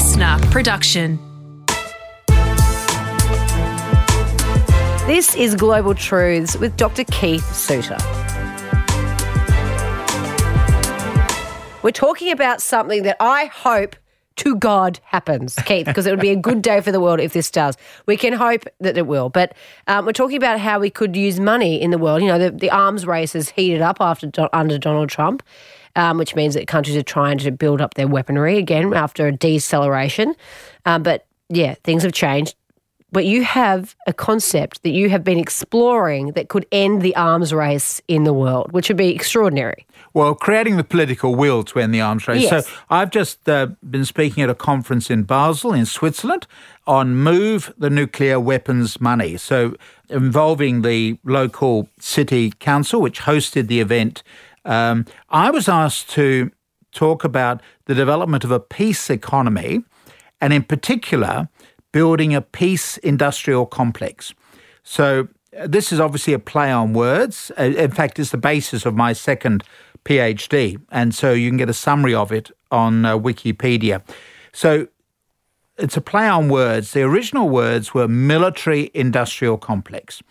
listener production. This is Global Truths with Dr. Keith Suter. We're talking about something that I hope to God happens, Keith, because it would be a good day for the world if this does. We can hope that it will. But um, we're talking about how we could use money in the world. You know, the, the arms race has heated up after under Donald Trump, um, which means that countries are trying to build up their weaponry again after a deceleration. Um, but yeah, things have changed but you have a concept that you have been exploring that could end the arms race in the world, which would be extraordinary. Well, creating the political will to end the arms race. Yes. So I've just uh, been speaking at a conference in Basel, in Switzerland, on Move the Nuclear Weapons Money. So involving the local city council, which hosted the event. Um, I was asked to talk about the development of a peace economy, and in particular, building a peace industrial complex. So uh, this is obviously a play on words. Uh, In fact, it's the basis of my second PhD, and so you can get a summary of it on uh, Wikipedia. So it's a play on words. The original words were military industrial complex.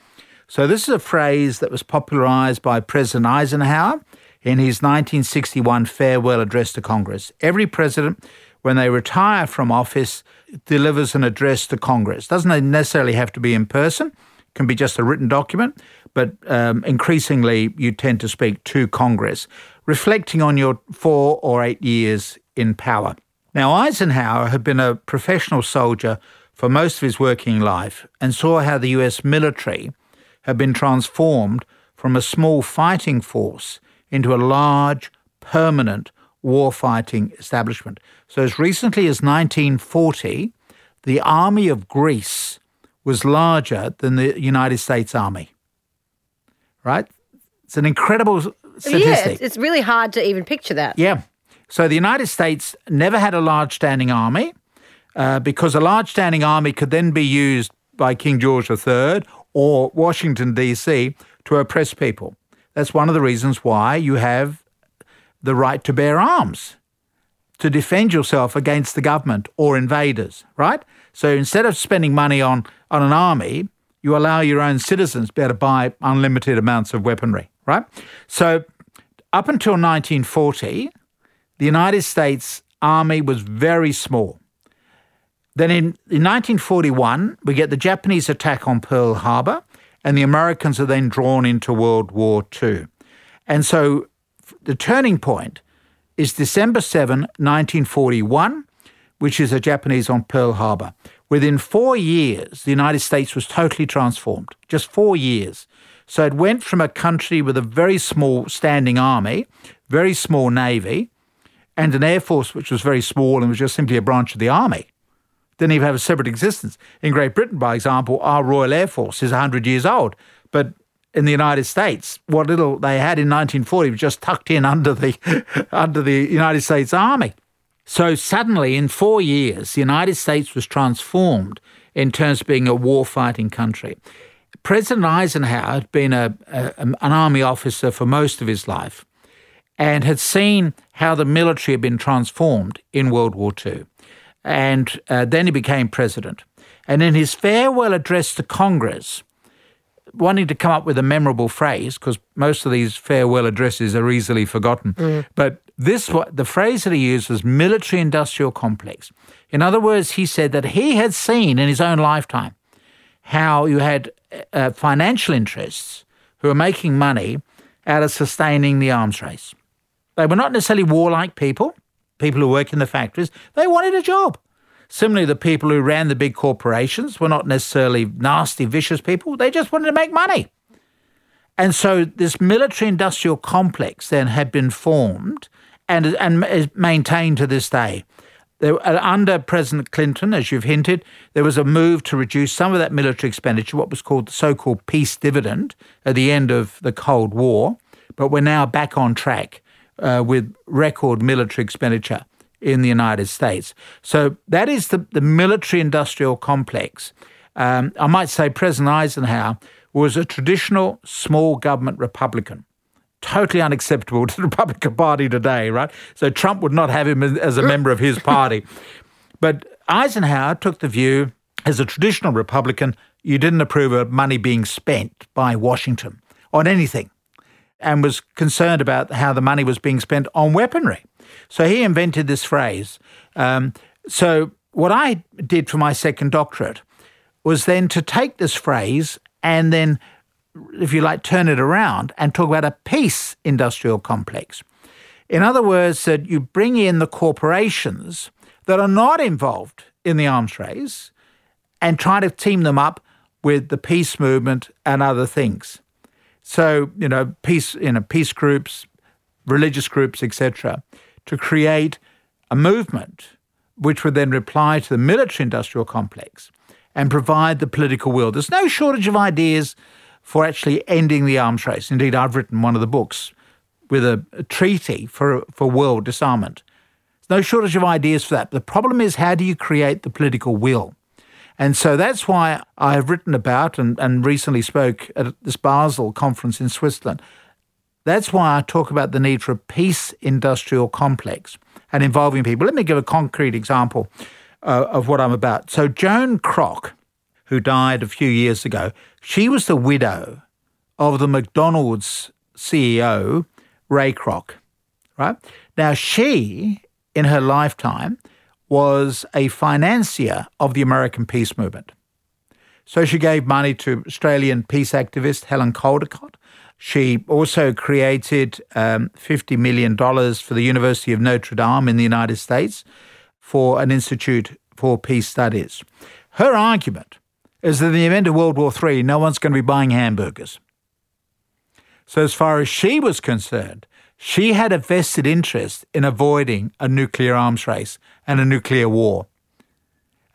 So this is a phrase that was popularized by President Eisenhower in his 1961 farewell address to Congress. Every president, when they retire from office, delivers an address to Congress. Doesn't necessarily have to be in person, it can be just a written document, but um, increasingly you tend to speak to Congress, reflecting on your four or eight years in power. Now, Eisenhower had been a professional soldier for most of his working life and saw how the US military had been transformed from a small fighting force into a large, permanent war-fighting establishment. So as recently as 1940, the army of Greece was larger than the United States Army. Right? It's an incredible statistic. Yeah, it's, it's really hard to even picture that. Yeah. So the United States never had a large standing army uh, because a large standing army could then be used by King George III or Washington, D.C. to oppress people. That's one of the reasons why you have the right to bear arms to defend yourself against the government or invaders, right? So instead of spending money on, on an army, you allow your own citizens to be able to buy unlimited amounts of weaponry, right? So up until 1940, the United States Army was very small. Then in, in 1941, we get the Japanese attack on Pearl Harbor, and the Americans are then drawn into World War II. And so the turning point is December 7, 1941, which is the Japanese on Pearl Harbor. Within four years, the United States was totally transformed. Just four years. So it went from a country with a very small standing army, very small navy, and an air force which was very small and was just simply a branch of the army. Didn't even have a separate existence. In Great Britain, by example, our Royal Air Force is 100 years old, but in the United States, what little they had in 1940 was just tucked in under the under the United States Army. So suddenly, in four years, the United States was transformed in terms of being a war-fighting country. President Eisenhower had been a, a, an army officer for most of his life and had seen how the military had been transformed in World War II. And uh, then he became president. And in his farewell address to Congress, wanting to come up with a memorable phrase, because most of these farewell addresses are easily forgotten, but this the phrase that he used was military industrial complex. In other words, he said that he had seen in his own lifetime how you had uh, financial interests who were making money out of sustaining the arms race. They were not necessarily warlike people, people who work in the factories. They wanted a job. Similarly, the people who ran the big corporations were not necessarily nasty, vicious people. They just wanted to make money. And so this military industrial complex then had been formed and, and is maintained to this day. There, uh, under President Clinton, as you've hinted, there was a move to reduce some of that military expenditure, what was called the so called peace dividend at the end of the Cold War. But we're now back on track uh, with record military expenditure in the United States. So that is the, the military industrial complex. Um, I might say President Eisenhower was a traditional small government Republican. Totally unacceptable to the Republican Party today, right? So Trump would not have him as a member of his party. But Eisenhower took the view, as a traditional Republican, you didn't approve of money being spent by Washington on anything and was concerned about how the money was being spent on weaponry. So he invented this phrase. Um, so what I did for my second doctorate was then to take this phrase and then, if you like, turn it around and talk about a peace industrial complex. In other words, that you bring in the corporations that are not involved in the arms race and try to team them up with the peace movement and other things. So, you know, peace, you know, peace groups, religious groups, etc., to create a movement which would then reply to the military industrial complex and provide the political will. There's no shortage of ideas for actually ending the arms race. Indeed, I've written one of the books with a, a treaty for, for world disarmament. There's no shortage of ideas for that. The problem is how do you create the political will? And so that's why I have written about and, and recently spoke at this Basel conference in Switzerland. That's why I talk about the need for a peace industrial complex and involving people. Let me give a concrete example uh, of what I'm about. So, Joan Kroc, who died a few years ago, she was the widow of the McDonald's CEO, Ray Kroc, right? Now, she, in her lifetime, was a financier of the American peace movement. So she gave money to Australian peace activist Helen Caldicott. She also created um, $50 million for the University of Notre Dame in the United States for an institute for peace studies. Her argument is that in the event of World War III, no one's going to be buying hamburgers. So, as far as she was concerned, she had a vested interest in avoiding a nuclear arms race and a nuclear war.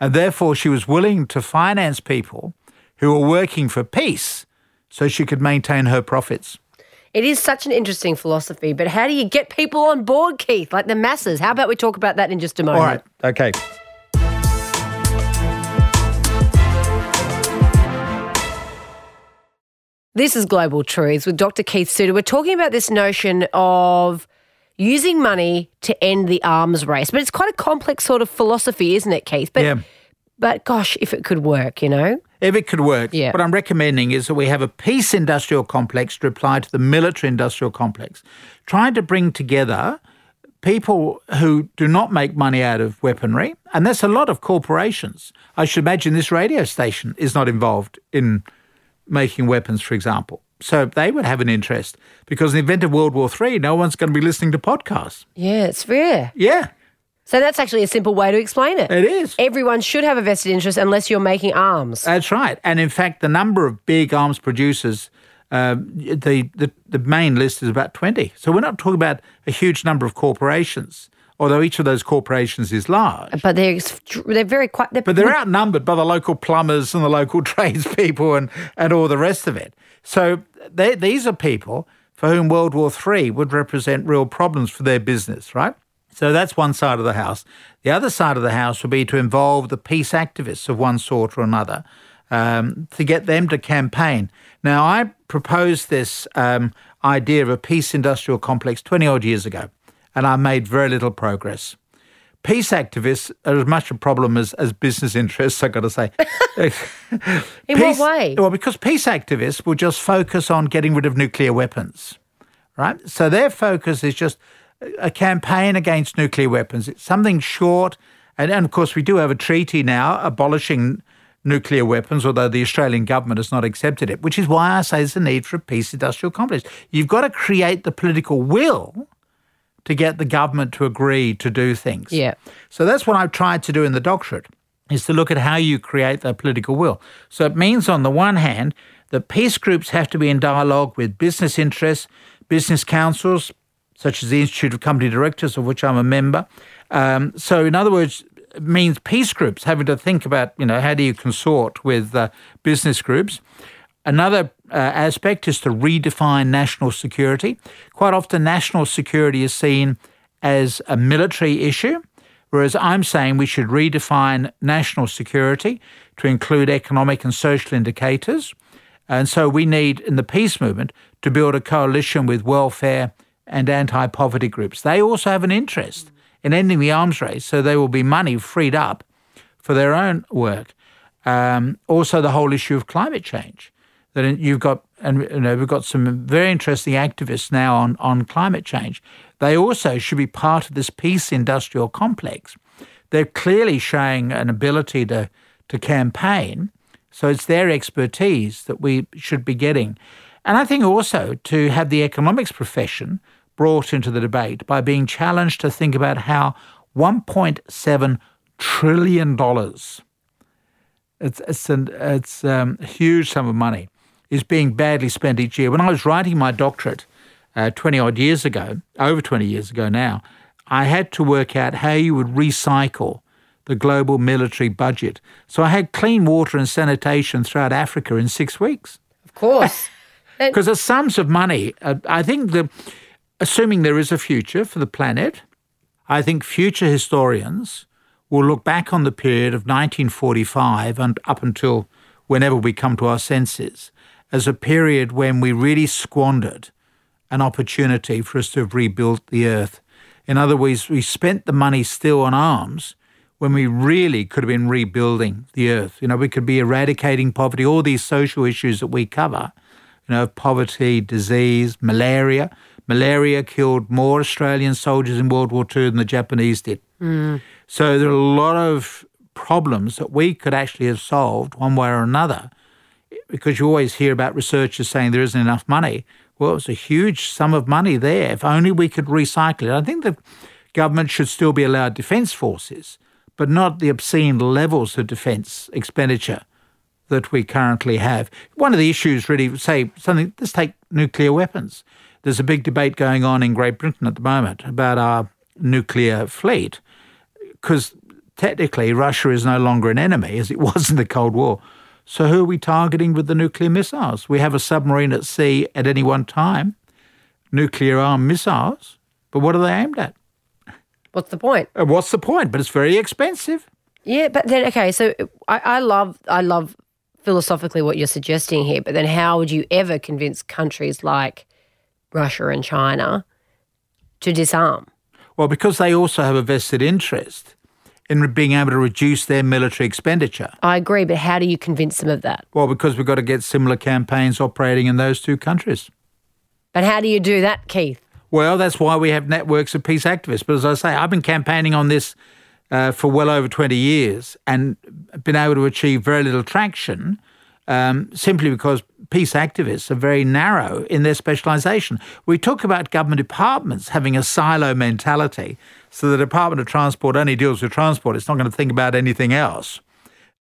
And therefore, she was willing to finance people who were working for peace so she could maintain her profits. It is such an interesting philosophy, but how do you get people on board, Keith, like the masses? How about we talk about that in just a moment? All right, okay. This is Global Truths with Dr. Keith Suter. We're talking about this notion of using money to end the arms race. But it's quite a complex sort of philosophy, isn't it, Keith? But, Yeah. but gosh, if it could work, you know? If it could work, Yeah. what I'm recommending is that we have a peace industrial complex to apply to the military industrial complex, trying to bring together people who do not make money out of weaponry, and that's a lot of corporations. I should imagine this radio station is not involved in making weapons, for example. So they would have an interest because in the event of World War III, no one's going to be listening to podcasts. Yeah, it's fair. Yeah, So that's actually a simple way to explain it. it is. Everyone should have a vested interest unless you're making arms. That's right. And in fact, the number of big arms producers, um, the, the, the main list is about 20. So we're not talking about a huge number of corporations, although each of those corporations is large. But they're they're very quite. They're, But they're outnumbered by the local plumbers and the local tradespeople and, and all the rest of it. So they, these are people for whom World War III would represent real problems for their business, right? So that's one side of the house. The other side of the house would be to involve the peace activists of one sort or another um, to get them to campaign. Now, I proposed this um, idea of a peace industrial complex 20 odd years ago, and I made very little progress. Peace activists are as much a problem as, as business interests, I've got to say. In what way? Well, because peace activists will just focus on getting rid of nuclear weapons, right? So their focus is just a campaign against nuclear weapons. It's something short. And, and of course, we do have a treaty now abolishing nuclear weapons, although the Australian government has not accepted it, which is why I say there's a need for a peace industrial complex. You've got to create the political will to get the government to agree to do things. Yeah. So that's what I've tried to do in the doctorate, is to look at how you create that political will. So it means, on the one hand, that peace groups have to be in dialogue with business interests, business councils, such as the Institute of Company Directors, of which I'm a member. Um, so, in other words, it means peace groups having to think about, you know, how do you consort with uh, business groups. Another uh, aspect is to redefine national security. Quite often, national security is seen as a military issue, whereas I'm saying we should redefine national security to include economic and social indicators. And so we need, in the peace movement, to build a coalition with welfare and anti poverty groups. They also have an interest in ending the arms race so there will be money freed up for their own work. Um, also, the whole issue of climate change. That you've got, and you know, we've got some very interesting activists now on, on climate change. They also should be part of this peace industrial complex. They're clearly showing an ability to, to campaign. So it's their expertise that we should be getting. And I think also to have the economics profession brought into the debate by being challenged to think about how $1.7 trillion, it's, it's, an, it's um, a huge sum of money, is being badly spent each year. When I was writing my doctorate uh, 20 odd years ago, over 20 years ago now, I had to work out how you would recycle the global military budget. So I had clean water and sanitation throughout Africa in six weeks. Of course. Because the sums of money, uh, I think the, assuming there is a future for the planet, I think future historians will look back on the period of 1945 and up until whenever we come to our senses as a period when we really squandered an opportunity for us to have rebuilt the earth. In other words, we spent the money still on arms when we really could have been rebuilding the earth. You know, we could be eradicating poverty, all these social issues that we cover, you know, poverty, disease, malaria. Malaria killed more Australian soldiers in World War II than the Japanese did. Mm. So there are a lot of problems that we could actually have solved one way or another because you always hear about researchers saying there isn't enough money. Well, it's a huge sum of money there. If only we could recycle it. I think the government should still be allowed defence forces, but not the obscene levels of defence expenditure that we currently have. One of the issues, really, say something. Let's take nuclear weapons. There's a big debate going on in Great Britain at the moment about our nuclear fleet, because technically Russia is no longer an enemy as it was in the Cold War. So who are we targeting with the nuclear missiles? We have a submarine at sea at any one time, nuclear armed missiles, but what are they aimed at? What's the point? Uh, what's the point? But it's very expensive. Yeah, but then okay, so I, I love I love philosophically what you're suggesting here, but then how would you ever convince countries like Russia and China to disarm? Well, because they also have a vested interest in being able to reduce their military expenditure. I agree, but how do you convince them of that? Well, because we've got to get similar campaigns operating in those two countries. But how do you do that, Keith? Well, that's why we have networks of peace activists. But as I say, I've been campaigning on this uh, for well over 20 years and been able to achieve very little traction um, simply because peace activists are very narrow in their specialisation. We talk about government departments having a silo mentality so the Department of Transport only deals with transport. It's not going to think about anything else.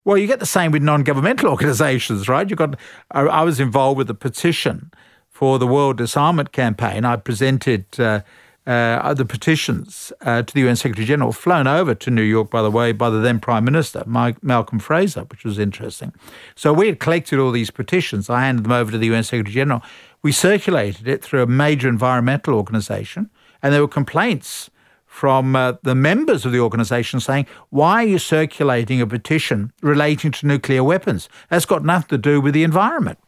Well, you get the same with non-governmental organisations, right? You got. I, was involved with a petition for the World Disarmament Campaign. I presented uh, uh, the petitions uh, to the UN Secretary General, flown over to New York, by the way, by the then Prime Minister, Mike, Malcolm Fraser, which was interesting. So we had collected all these petitions. I handed them over to the UN Secretary General. We circulated it through a major environmental organisation, and there were complaints from uh, the members of the organisation saying, Why are you circulating a petition relating to nuclear weapons? That's got nothing to do with the environment.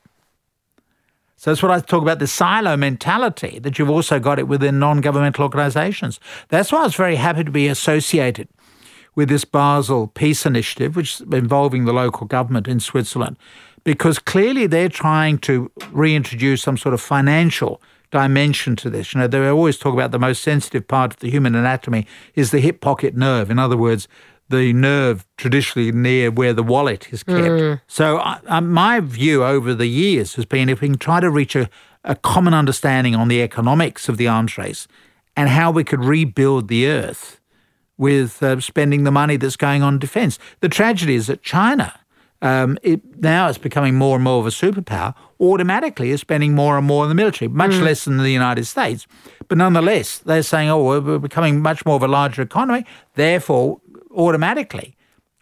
So that's what I talk about the silo mentality that you've also got it within non governmental organisations. That's why I was very happy to be associated with this Basel Peace Initiative, which is involving the local government in Switzerland, because clearly they're trying to reintroduce some sort of financial dimension to this. You know, they always talk about the most sensitive part of the human anatomy is the hip pocket nerve. In other words, the nerve traditionally near where the wallet is kept. Mm. So, uh, my view over the years has been if we can try to reach a, a common understanding on the economics of the arms race and how we could rebuild the earth with uh, spending the money that's going on defense. The tragedy is that China um, it, now it's becoming more and more of a superpower, automatically is spending more and more in the military, much mm. less than the United States. But nonetheless, they're saying, oh, we're becoming much more of a larger economy. Therefore, automatically,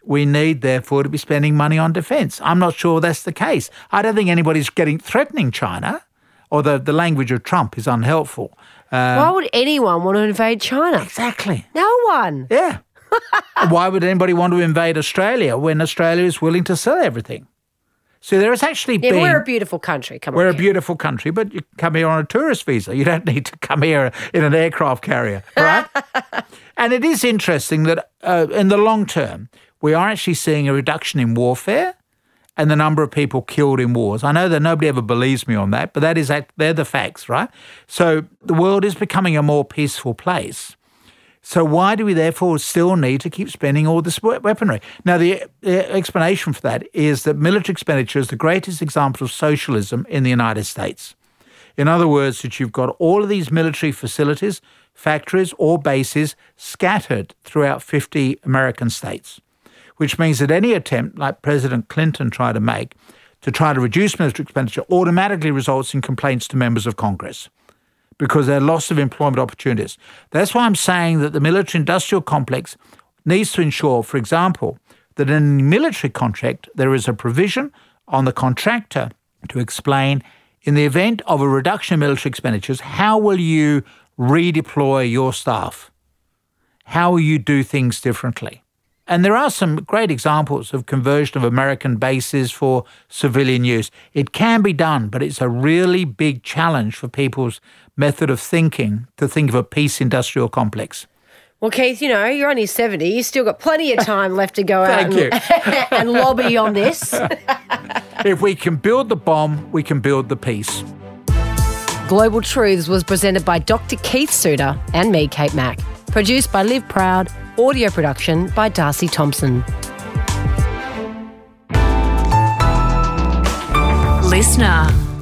we need, therefore, to be spending money on defence. I'm not sure that's the case. I don't think anybody's getting threatening China, although the, language of Trump is unhelpful. Um, Why would anyone want to invade China? Exactly. No one. Yeah. Why would anybody want to invade Australia when Australia is willing to sell everything? So there is actually Yeah, been. we're a beautiful country. Come We're on. a beautiful country, but you come here on a tourist visa. You don't need to come here in an aircraft carrier, right? and it is interesting that uh, in the long term, we are actually seeing a reduction in warfare and the number of people killed in wars. I know that nobody ever believes me on that, but that is they're the facts, right? So the world is becoming a more peaceful place. So why do we therefore still need to keep spending all this weaponry? Now, the, the explanation for that is that military expenditure is the greatest example of socialism in the United States. In other words, that you've got all of these military facilities, factories, or bases scattered throughout 50 American states, which means that any attempt, like President Clinton tried to make, to try to reduce military expenditure automatically results in complaints to members of Congress because are loss of employment opportunities. That's why I'm saying that the military industrial complex needs to ensure, for example, that in a military contract there is a provision on the contractor to explain in the event of a reduction in military expenditures, how will you redeploy your staff? How will you do things differently? And there are some great examples of conversion of American bases for civilian use. It can be done, but it's a really big challenge for people's method of thinking to think of a peace industrial complex. Well, Keith, you know, you're only 70. You've still got plenty of time left to go out and, and lobby on this. If we can build the bomb, we can build the peace. Global Truths was presented by Dr. Keith Suter and me, Kate Mack. Produced by Live Proud, audio production by Darcy Thompson. Listener.